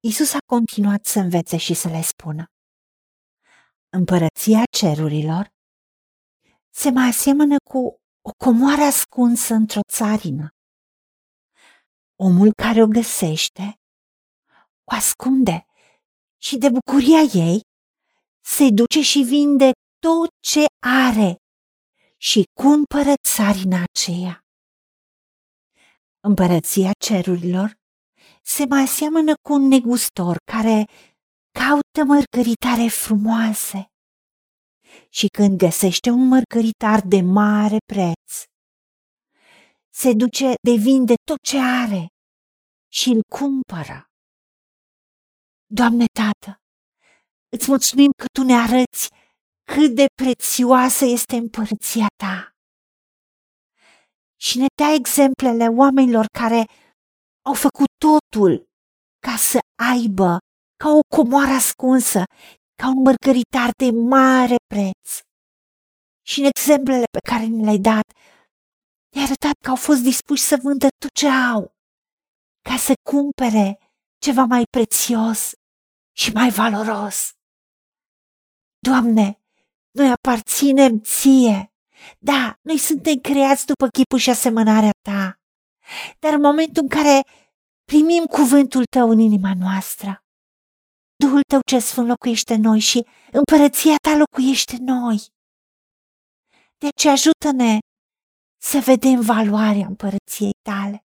Isus a continuat să învețe și să le spună. Împărăția cerurilor se mai asemănă cu o comoară ascunsă într-o țarină. Omul care o găsește o ascunde și de bucuria ei se duce și vinde tot ce are și cumpără țarina aceea. Împărăția cerurilor se mai aseamănă cu un negustor care caută mărgăritare frumoase și când găsește un mărgăritar de mare preț, se duce de vinde tot ce are și îl cumpără. Doamne Tată, îți mulțumim că Tu ne arăți cât de prețioasă este împărăția Ta. Și ne dai exemplele oamenilor care au făcut totul ca să aibă ca o comoară ascunsă, ca un mărgăritar de mare preț. Și în exemplele pe care ni le-ai dat, ne-ai arătat că au fost dispuși să vândă tot ce au, ca să cumpere ceva mai prețios și mai valoros. Doamne, noi aparținem ție. Da, noi suntem creați după chipul și asemănarea ta. Dar în momentul în care primim cuvântul tău în inima noastră, Duhul tău ce sfânt locuiește în noi și împărăția ta locuiește în noi. Deci ajută-ne să vedem valoarea împărăției tale,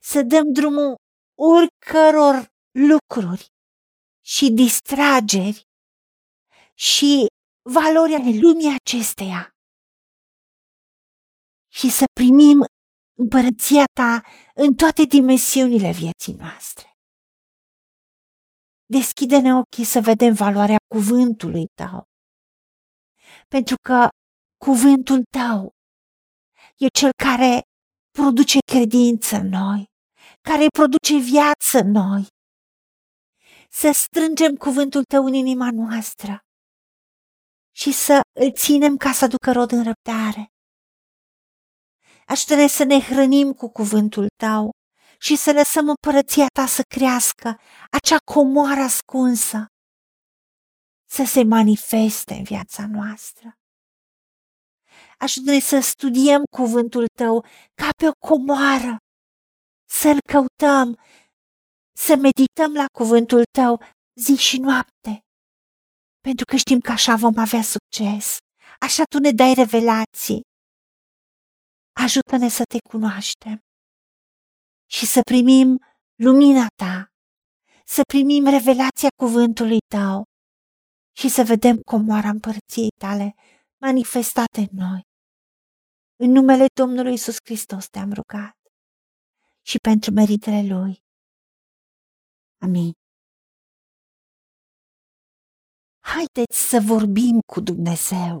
să dăm drumul oricăror lucruri și distrageri și valoarea lumii acesteia și să primim împărăția ta în toate dimensiunile vieții noastre. Deschide-ne ochii să vedem valoarea cuvântului tău. Pentru că cuvântul tău e cel care produce credință în noi, care produce viață în noi. Să strângem cuvântul tău în inima noastră și să îl ținem ca să ducă rod în răbdare. Ajută-ne să ne hrănim cu cuvântul tău și să lăsăm împărăția ta să crească, acea comoară ascunsă, să se manifeste în viața noastră. Ajută-ne să studiem cuvântul tău ca pe o comoară, să-l căutăm, să medităm la cuvântul tău zi și noapte, pentru că știm că așa vom avea succes. Așa tu ne dai revelații. Ajută-ne să te cunoaștem și să primim lumina ta, să primim revelația cuvântului tău și să vedem comoara împărției tale manifestate în noi. În numele Domnului Isus Hristos te-am rugat și pentru meritele Lui. Amin. Haideți să vorbim cu Dumnezeu,